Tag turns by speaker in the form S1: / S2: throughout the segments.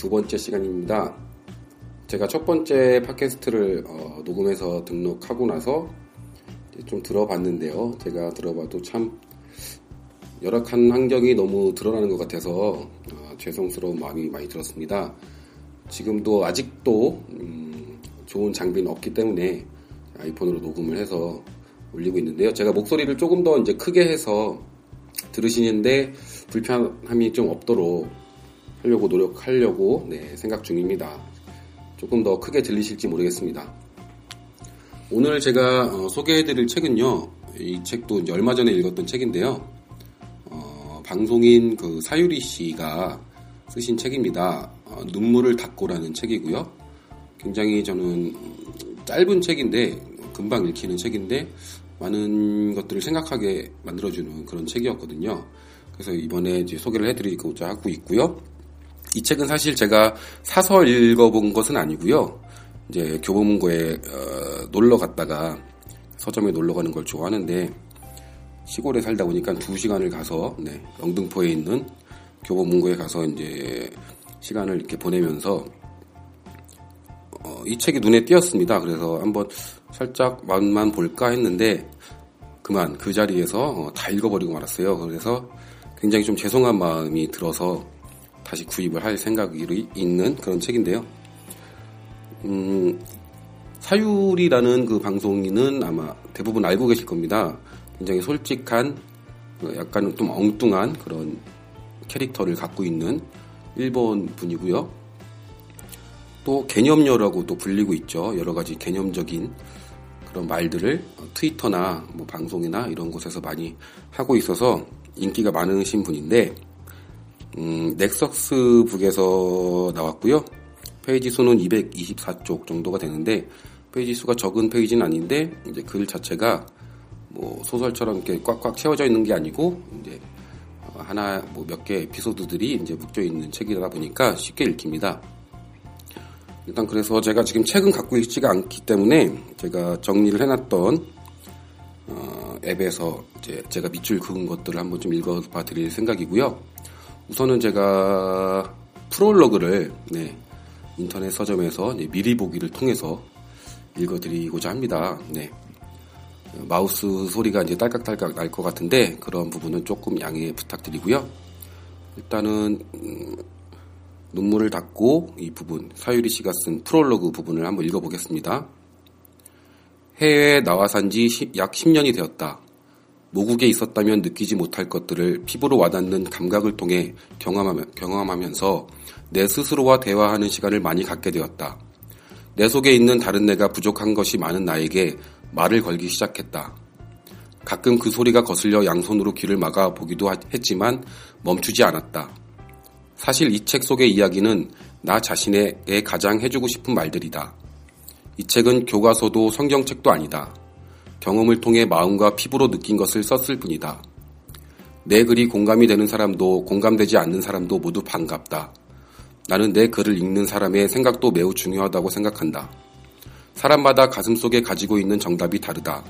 S1: 두 번째 시간입니다. 제가 첫 번째 팟캐스트를 어, 녹음해서 등록하고 나서 좀 들어봤는데요. 제가 들어봐도 참 열악한 환경이 너무 드러나는 것 같아서 어, 죄송스러운 마음이 많이 들었습니다. 지금도 아직도 음, 좋은 장비는 없기 때문에 아이폰으로 녹음을 해서 올리고 있는데요. 제가 목소리를 조금 더 이제 크게 해서 들으시는데 불편함이 좀 없도록 하려고 노력하려고 네, 생각 중입니다. 조금 더 크게 들리실지 모르겠습니다. 오늘 제가 어, 소개해드릴 책은요. 이 책도 얼마 전에 읽었던 책인데요. 어, 방송인 그 사유리 씨가 쓰신 책입니다. 어, 눈물을 닦고라는 책이고요. 굉장히 저는 짧은 책인데 금방 읽히는 책인데 많은 것들을 생각하게 만들어주는 그런 책이었거든요. 그래서 이번에 이제 소개를 해드리고자 하고 있고요. 이 책은 사실 제가 사서 읽어본 것은 아니고요. 이제 교보문고에 어, 놀러 갔다가 서점에 놀러 가는 걸 좋아하는데 시골에 살다 보니까 두 시간을 가서 네, 영등포에 있는 교보문고에 가서 이제 시간을 이렇게 보내면서 어, 이 책이 눈에 띄었습니다. 그래서 한번 살짝 맛만 볼까 했는데 그만 그 자리에서 어, 다 읽어버리고 말았어요. 그래서 굉장히 좀 죄송한 마음이 들어서 다시 구입을 할 생각이 있는 그런 책인데요. 음, 사유리라는 그 방송인은 아마 대부분 알고 계실 겁니다. 굉장히 솔직한, 어, 약간 좀 엉뚱한 그런 캐릭터를 갖고 있는 일본 분이고요. 또 개념녀라고 또 불리고 있죠. 여러 가지 개념적인 그런 말들을 트위터나 뭐 방송이나 이런 곳에서 많이 하고 있어서 인기가 많으신 분인데 음, 넥서스 북에서 나왔고요. 페이지 수는 224쪽 정도가 되는데 페이지 수가 적은 페이지는 아닌데 이제 글 자체가 뭐 소설처럼 이렇게 꽉꽉 채워져 있는 게 아니고 이제 하나 뭐 몇 개 에피소드들이 이제 묶여 있는 책이다 보니까 쉽게 읽힙니다. 일단 그래서 제가 지금 책은 갖고 있지가 않기 때문에 제가 정리를 해놨던 어, 앱에서 이제 제가 밑줄 그은 것들을 한번 좀 읽어봐 드릴 생각이고요. 우선은 제가 프롤로그를 네, 인터넷 서점에서 미리 보기를 통해서 읽어드리고자 합니다. 네. 마우스 소리가 이제 딸깍딸깍 날 것 같은데 그런 부분은 조금 양해 부탁드리고요. 일단은 음, 눈물을 닦고 이 부분 사유리 씨가 쓴 프롤로그 부분을 한번 읽어보겠습니다. 해외에 나와 산지 약 10년이 되었다. 모국에 있었다면 느끼지 못할 것들을 피부로 와닿는 감각을 통해 경험하면서 내 스스로와 대화하는 시간을 많이 갖게 되었다. 내 속에 있는 다른 내가 부족한 것이 많은 나에게 말을 걸기 시작했다. 가끔 그 소리가 거슬려 양손으로 귀를 막아 보기도 했지만 멈추지 않았다. 사실 이 책 속의 이야기는 나 자신에게 가장 해주고 싶은 말들이다. 이 책은 교과서도 성경책도 아니다. 경험을 통해 마음과 피부로 느낀 것을 썼을 뿐이다. 내 글이 공감이 되는 사람도 공감되지 않는 사람도 모두 반갑다. 나는 내 글을 읽는 사람의 생각도 매우 중요하다고 생각한다. 사람마다 가슴 속에 가지고 있는 정답이 다르다.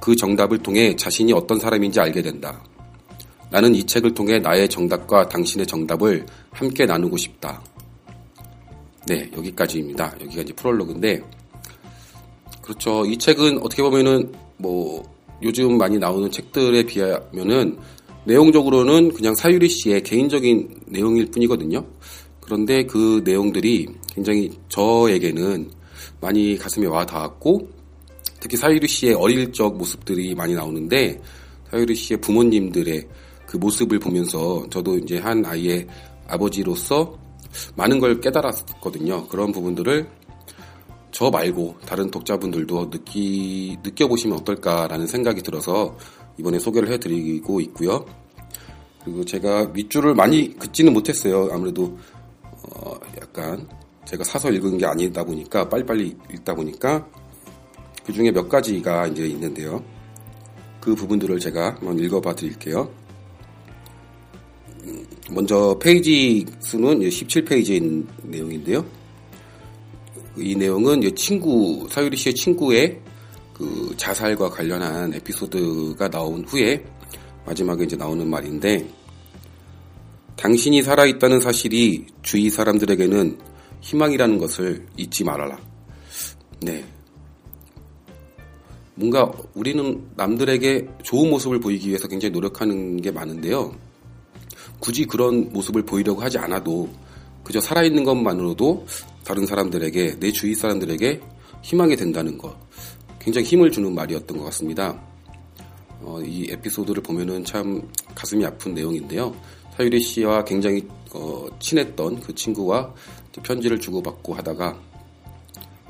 S1: 그 정답을 통해 자신이 어떤 사람인지 알게 된다. 나는 이 책을 통해 나의 정답과 당신의 정답을 함께 나누고 싶다. 네, 여기까지입니다. 여기가 이제 프롤로그인데, 그렇죠. 이 책은 어떻게 보면은 뭐 요즘 많이 나오는 책들에 비하면은 내용적으로는 그냥 사유리 씨의 개인적인 내용일 뿐이거든요. 그런데 그 내용들이 굉장히 저에게는 많이 가슴에 와 닿았고 특히 사유리 씨의 어릴 적 모습들이 많이 나오는데 사유리 씨의 부모님들의 그 모습을 보면서 저도 이제 한 아이의 아버지로서 많은 걸 깨달았거든요. 그런 부분들을 저 말고 다른 독자분들도 느끼, 느껴보시면 어떨까라는 생각이 들어서 이번에 소개를 해드리고 있고요. 그리고 제가 밑줄을 많이 긋지는 못했어요. 아무래도 어, 약간 제가 사서 읽은 게 아니다 보니까 빨리빨리 읽다 보니까 그 중에 몇 가지가 이제 있는데요. 그 부분들을 제가 한번 읽어봐 드릴게요. 음, 먼저 페이지 수는 17페이지인 내용인데요. 이 내용은 친구, 사유리 씨의 친구의 그 자살과 관련한 에피소드가 나온 후에 마지막에 이제 나오는 말인데, 당신이 살아있다는 사실이 주위 사람들에게는 희망이라는 것을 잊지 말아라. 네. 뭔가 우리는 남들에게 좋은 모습을 보이기 위해서 굉장히 노력하는 게 많은데요. 굳이 그런 모습을 보이려고 하지 않아도 그저 살아있는 것만으로도 다른 사람들에게, 내 주위 사람들에게 희망이 된다는 것. 굉장히 힘을 주는 말이었던 것 같습니다. 어, 이 에피소드를 보면은 참 가슴이 아픈 내용인데요. 사유리 씨와 굉장히 어, 친했던 그 친구와 편지를 주고받고 하다가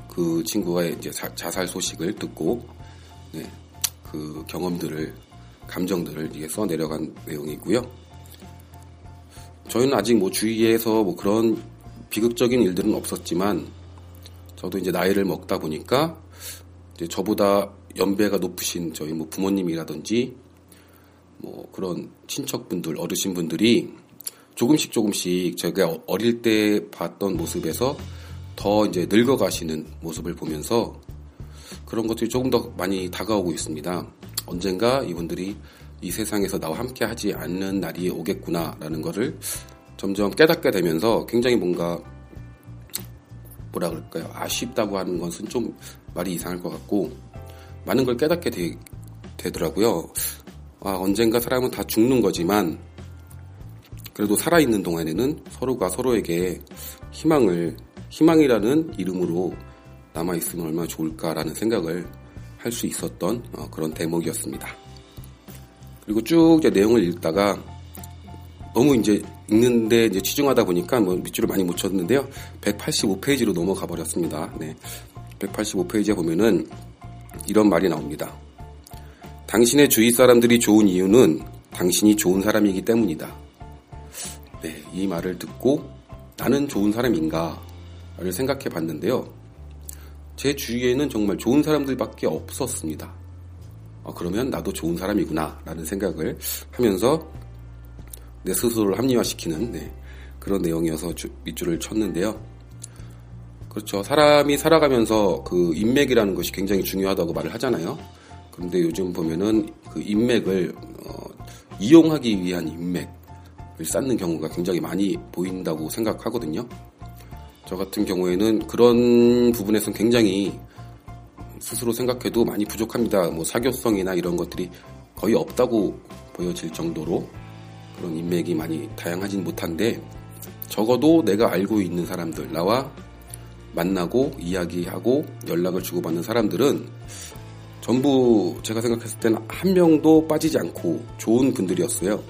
S1: 그 친구와의 이제 자 살 소식을 듣고 네, 그 경험들을 감정들을 이게 써 내려간 내용이고요. 저희는 아직 뭐 주위에서 뭐 그런 비극적인 일들은 없었지만 저도 이제 나이를 먹다 보니까 이제 저보다 연배가 높으신 저희 뭐 부모님이라든지 뭐 그런 친척분들 어르신분들이 조금씩 조금씩 제가 어릴 때 봤던 모습에서 더 이제 늙어가시는 모습을 보면서 그런 것들이 조금 더 많이 다가오고 있습니다. 언젠가 이분들이 이 세상에서 나와 함께 하지 않는 날이 오겠구나라는 것을 점점 깨닫게 되면서 굉장히 뭔가 뭐라 그럴까요? 아쉽다고 하는 것은 좀 말이 이상할 것 같고 많은 걸 깨닫게 되, 더라고요 아, 언젠가 사람은 다 죽는 거지만 그래도 살아있는 동안에는 서로가 서로에게 희망을 희망이라는 이름으로 남아 있으면 얼마나 좋을까라는 생각을 할 수 있었던 어, 그런 대목이었습니다. 그리고 쭉 내용을 읽다가 너무 이제 읽는데 이제 치중하다 보니까 뭐 밑줄을 많이 못 쳤는데요. 185페이지로 넘어가 버렸습니다. 네. 185페이지에 보면은 이런 말이 나옵니다. 당신의 주위 사람들이 좋은 이유는 당신이 좋은 사람이기 때문이다. 네, 이 말을 듣고 나는 좋은 사람인가를 생각해 봤는데요. 제 주위에는 정말 좋은 사람들밖에 없었습니다. 아, 그러면 나도 좋은 사람이구나 라는 생각을 하면서 내 스스로를 합리화시키는 네, 그런 내용이어서 주, 밑줄을 쳤는데요. 그렇죠. 사람이 살아가면서 그 인맥이라는 것이 굉장히 중요하다고 말을 하잖아요. 그런데 요즘 보면은 그 인맥을 어, 이용하기 위한 인맥을 쌓는 경우가 굉장히 많이 보인다고 생각하거든요. 저 같은 경우에는 그런 부분에선 굉장히 스스로 생각해도 많이 부족합니다. 뭐 사교성이나 이런 것들이 거의 없다고 보여질 정도로 그런 인맥이 많이 다양하진 못한데 적어도 내가 알고 있는 사람들, 나와 만나고 이야기하고 연락을 주고받는 사람들은 전부 제가 생각했을 때는 한 명도 빠지지 않고 좋은 분들이었어요.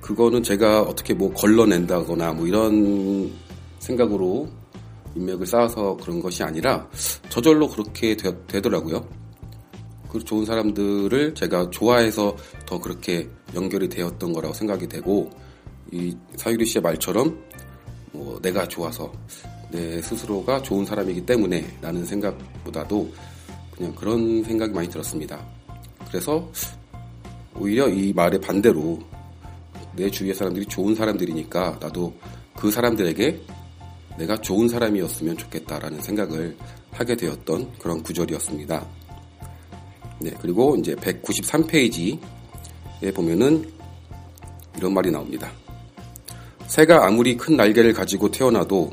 S1: 그거는 제가 어떻게 뭐 걸러낸다거나 뭐 이런 생각으로 인맥을 쌓아서 그런 것이 아니라 저절로 그렇게 되, 더라고요 그 좋은 사람들을 제가 좋아해서 더 그렇게 연결이 되었던 거라고 생각이 되고 이 사유리 씨의 말처럼 뭐 내가 좋아서 내 스스로가 좋은 사람이기 때문에 라는 생각보다도 그냥 그런 생각이 많이 들었습니다. 그래서 오히려 이 말의 반대로 내 주위의 사람들이 좋은 사람들이니까 나도 그 사람들에게 내가 좋은 사람이었으면 좋겠다라는 생각을 하게 되었던 그런 구절이었습니다. 네, 그리고 이제 193페이지에 보면은 이런 말이 나옵니다. 새가 아무리 큰 날개를 가지고 태어나도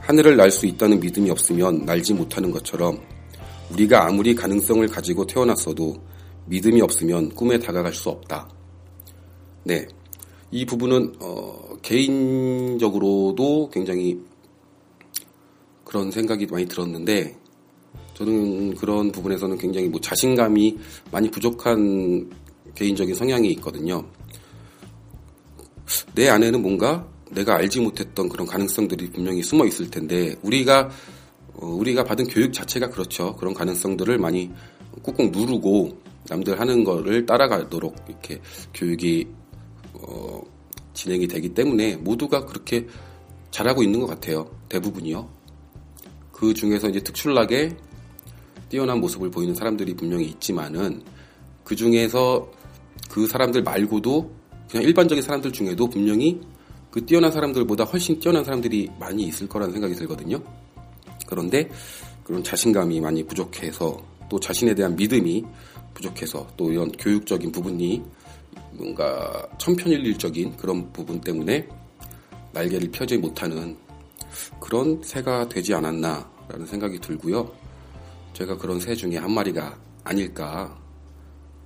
S1: 하늘을 날 수 있다는 믿음이 없으면 날지 못하는 것처럼 우리가 아무리 가능성을 가지고 태어났어도 믿음이 없으면 꿈에 다가갈 수 없다. 네. 이 부분은, 어, 개인적으로도 굉장히 그런 생각이 많이 들었는데, 저는 그런 부분에서는 굉장히 뭐 자신감이 많이 부족한 개인적인 성향이 있거든요. 내 안에는 뭔가 내가 알지 못했던 그런 가능성들이 분명히 숨어 있을 텐데 우리가 어, 우리가 받은 교육 자체가 그렇죠. 그런 가능성들을 많이 꾹꾹 누르고 남들 하는 거를 따라가도록 이렇게 교육이 어, 진행이 되기 때문에 모두가 그렇게 잘하고 있는 것 같아요. 대부분이요. 그 중에서 이제 특출나게 뛰어난 모습을 보이는 사람들이 분명히 있지만은 그 중에서 그 사람들 말고도 그냥 일반적인 사람들 중에도 분명히 그 뛰어난 사람들보다 훨씬 뛰어난 사람들이 많이 있을 거라는 생각이 들거든요. 그런데 그런 자신감이 많이 부족해서 또 자신에 대한 믿음이 부족해서 또 이런 교육적인 부분이 뭔가 천편일률적인 그런 부분 때문에 날개를 펴지 못하는 그런 새가 되지 않았나라는 생각이 들고요. 제가 그런 새 중에 한 마리가 아닐까.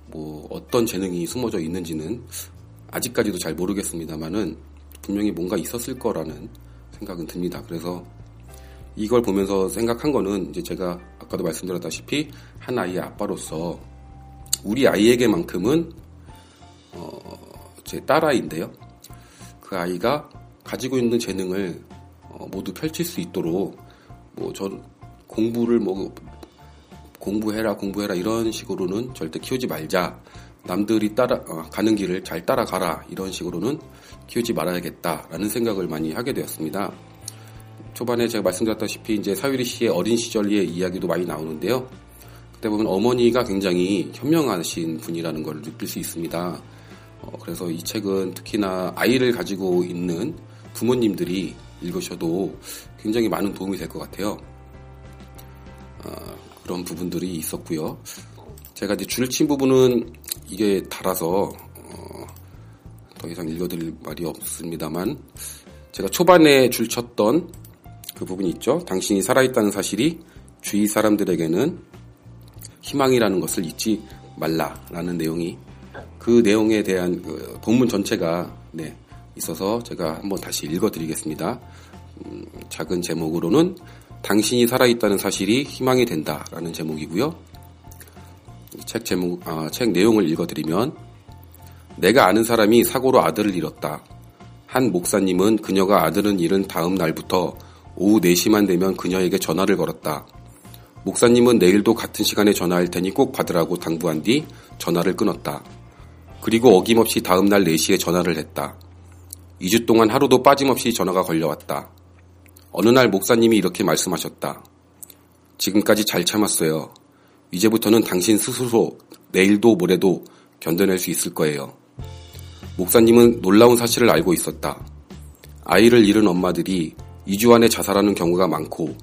S1: 뭐 어떤 재능이 숨어져 있는지는 아직까지도 잘 모르겠습니다만은 분명히 뭔가 있었을 거라는 생각은 듭니다. 그래서 이걸 보면서 생각한 거는 이제 제가 아까도 말씀드렸다시피 한 아이의 아빠로서 우리 아이에게만큼은 어, 제 딸아이인데요. 그 아이가 가지고 있는 재능을 어, 모두 펼칠 수 있도록 뭐 저 공부를 뭐 공부해라 공부해라 이런 식으로는 절대 키우지 말자. 남들이 따라 어, 가는 길을 잘 따라가라 이런 식으로는 키우지 말아야겠다라는 생각을 많이 하게 되었습니다. 초반에 제가 말씀드렸다시피 이제 사유리 씨의 어린 시절의 이야기도 많이 나오는데요. 그때 보면 어머니가 굉장히 현명하신 분이라는 걸 느낄 수 있습니다. 어, 그래서 이 책은 특히나 아이를 가지고 있는 부모님들이 읽으셔도 굉장히 많은 도움이 될 것 같아요. 어, 그런 부분들이 있었고요. 제가 이제 줄친 부분은 이게 달아서 어, 더 이상 읽어드릴 말이 없습니다만 제가 초반에 줄 쳤던 그 부분이 있죠. 당신이 살아있다는 사실이 주위 사람들에게는 희망이라는 것을 잊지 말라라는 내용이 그 내용에 대한 그 본문 전체가 네, 있어서 제가 한번 다시 읽어드리겠습니다. 음, 작은 제목으로는 당신이 살아있다는 사실이 희망이 된다라는 제목이고요. 책 제목, 아, 책 내용을 읽어드리면 내가 아는 사람이 사고로 아들을 잃었다. 한 목사님은 그녀가 아들은 잃은 다음 날부터 오후 4시만 되면 그녀에게 전화를 걸었다. 목사님은 내일도 같은 시간에 전화할 테니 꼭 받으라고 당부한 뒤 전화를 끊었다. 그리고 어김없이 다음 날 4시에 전화를 했다. 2주 동안 하루도 빠짐없이 전화가 걸려왔다. 어느 날 목사님이 이렇게 말씀하셨다. 지금까지 잘 참았어요. 이제부터는 당신 스스로 내일도 모레도 견뎌낼 수 있을 거예요. 목사님은 놀라운 사실을 알고 있었다. 아이를 잃은 엄마들이 2주 안에 자살하는 경우가 많고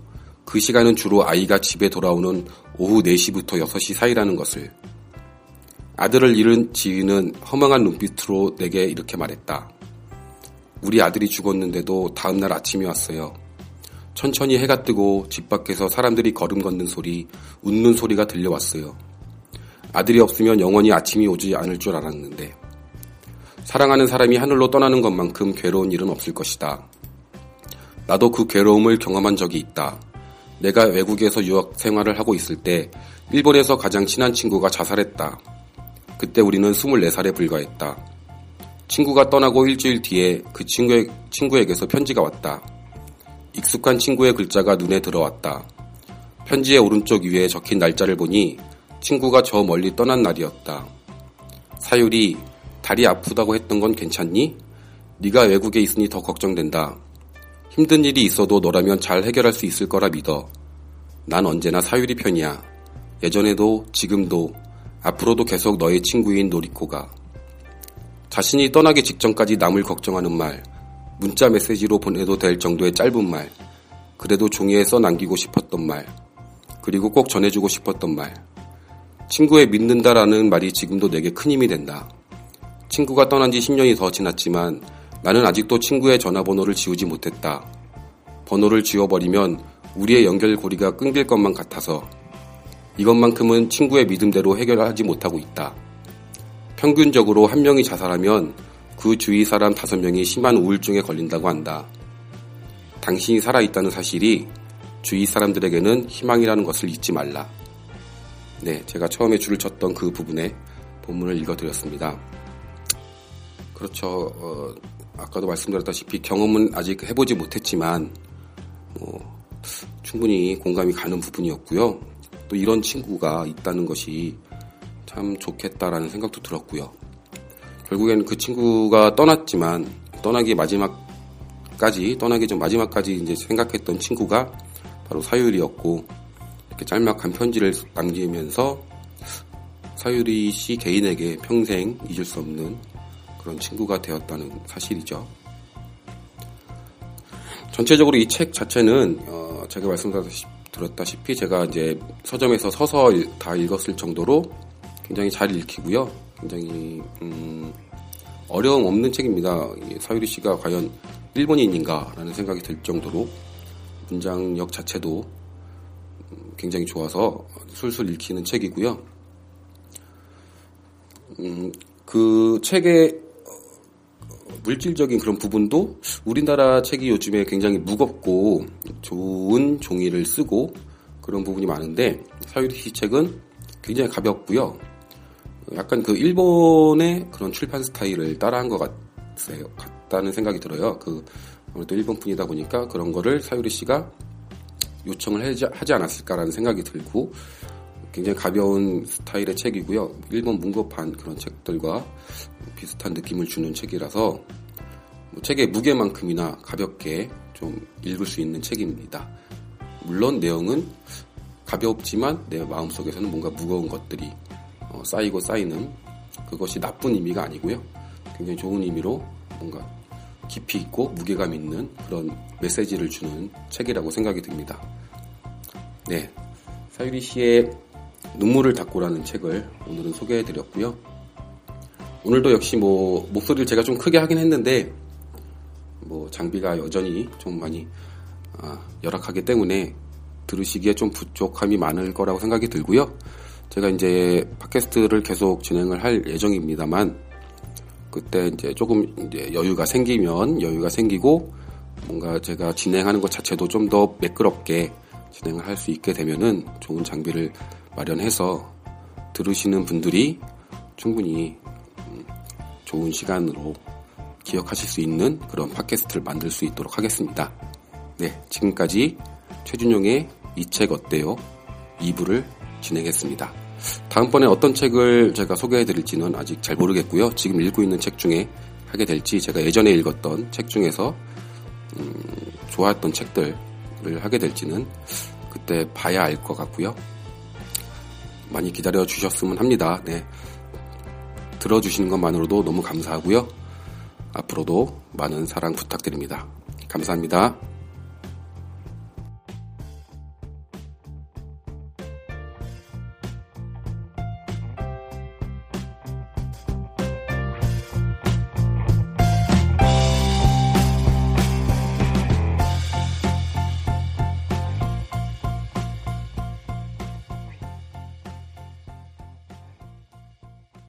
S1: 그 시간은 주로 아이가 집에 돌아오는 오후 4시부터 6시 사이라는 것을. 아들을 잃은 지인은 허망한 눈빛으로 내게 이렇게 말했다. 우리 아들이 죽었는데도 다음날 아침이 왔어요. 천천히 해가 뜨고 집 밖에서 사람들이 걸음 걷는 소리, 웃는 소리가 들려왔어요. 아들이 없으면 영원히 아침이 오지 않을 줄 알았는데. 사랑하는 사람이 하늘로 떠나는 것만큼 괴로운 일은 없을 것이다. 나도 그 괴로움을 경험한 적이 있다. 내가 외국에서 유학 생활을 하고 있을 때 일본에서 가장 친한 친구가 자살했다. 그때 우리는 24살에 불과했다. 친구가 떠나고 일주일 뒤에 그 친구의, 친구에게서 편지가 왔다. 익숙한 친구의 글자가 눈에 들어왔다. 편지의 오른쪽 위에 적힌 날짜를 보니 친구가 저 멀리 떠난 날이었다. 사유리, 다리 아프다고 했던 건 괜찮니? 네가 외국에 있으니 더 걱정된다. 힘든 일이 있어도 너라면 잘 해결할 수 있을 거라 믿어. 난 언제나 사유리 편이야. 예전에도 지금도 앞으로도 계속 너의 친구인 노리코가. 자신이 떠나기 직전까지 남을 걱정하는 말, 문자 메시지로 보내도 될 정도의 짧은 말, 그래도 종이에 써 남기고 싶었던 말, 그리고 꼭 전해주고 싶었던 말. 친구의 믿는다라는 말이 지금도 내게 큰 힘이 된다. 친구가 떠난 지 10년이 더 지났지만 나는 아직도 친구의 전화번호를 지우지 못했다. 번호를 지워버리면 우리의 연결고리가 끊길 것만 같아서 이것만큼은 친구의 믿음대로 해결하지 못하고 있다. 평균적으로 한 명이 자살하면 그 주위 사람 다섯 명이 심한 우울증에 걸린다고 한다. 당신이 살아있다는 사실이 주위 사람들에게는 희망이라는 것을 잊지 말라. 네, 제가 처음에 줄을 쳤던 그 부분에 본문을 읽어드렸습니다. 그렇죠. 어, 아까도 말씀드렸다시피 경험은 아직 해보지 못했지만 뭐, 충분히 공감이 가는 부분이었고요. 또 이런 친구가 있다는 것이 참 좋겠다라는 생각도 들었고요. 결국에는 그 친구가 떠났지만 떠나기 마지막 마지막까지 떠나기 전 마지막까지 이제 생각했던 친구가 바로 사유리였고 이렇게 짤막한 편지를 남기면서 사유리 씨 개인에게 평생 잊을 수 없는 그런 친구가 되었다는 사실이죠. 전체적으로 이 책 자체는 어 제가 말씀드렸다시피 제가 이제 서점에서 서서 다 읽었을 정도로 굉장히 잘 읽히고요. 굉장히 음 어려움 없는 책입니다. 사유리 씨가 과연 일본인인가라는 생각이 들 정도로 문장력 자체도 굉장히 좋아서 술술 읽히는 책이고요. 음, 그 책의 물질적인 그런 부분도 우리나라 책이 요즘에 굉장히 무겁고 좋은 종이를 쓰고 그런 부분이 많은데 사유리 씨 책은 굉장히 가볍고요. 약간 그 일본의 그런 출판 스타일을 따라한 것 같아요. 같다는 생각이 들어요. 그 아무래도 일본 분이다 보니까 그런 거를 사유리 씨가 요청을 하지 않았을까라는 생각이 들고 굉장히 가벼운 스타일의 책이고요. 일본 문고판 그런 책들과 비슷한 느낌을 주는 책이라서 뭐 책의 무게만큼이나 가볍게 좀 읽을 수 있는 책입니다. 물론 내용은 가볍지만 내 마음속에서는 뭔가 무거운 것들이 어, 쌓이고 쌓이는 그것이 나쁜 의미가 아니고요. 굉장히 좋은 의미로 뭔가 깊이 있고 무게감 있는 그런 메시지를 주는 책이라고 생각이 듭니다. 네. 사유리 씨의 눈물을 닦고라는 책을 오늘은 소개해 드렸고요. 오늘도 역시 뭐 목소리를 제가 좀 크게 하긴 했는데 뭐 장비가 여전히 좀 많이 아, 열악하기 때문에 들으시기에 좀 부족함이 많을 거라고 생각이 들고요. 제가 이제 팟캐스트를 계속 진행을 할 예정입니다만 그때 이제 조금 이제 여유가 생기면 여유가 생기고 뭔가 제가 진행하는 것 자체도 좀 더 매끄럽게 진행을 할 수 있게 되면은 좋은 장비를 마련해서 들으시는 분들이 충분히 음, 좋은 시간으로 기억하실 수 있는 그런 팟캐스트를 만들 수 있도록 하겠습니다. 네, 지금까지 최준용의 이 책 어때요? 2부를 진행했습니다. 다음번에 어떤 책을 제가 소개해 드릴지는 아직 잘 모르겠고요. 지금 읽고 있는 책 중에 하게 될지 제가 예전에 읽었던 책 중에서 음, 좋아했던 책들을 하게 될지는 그때 봐야 알 것 같고요. 많이 기다려 주셨으면 합니다. 네. 들어주시는 것만으로도 너무 감사하고요. 앞으로도 많은 사랑 부탁드립니다. 감사합니다.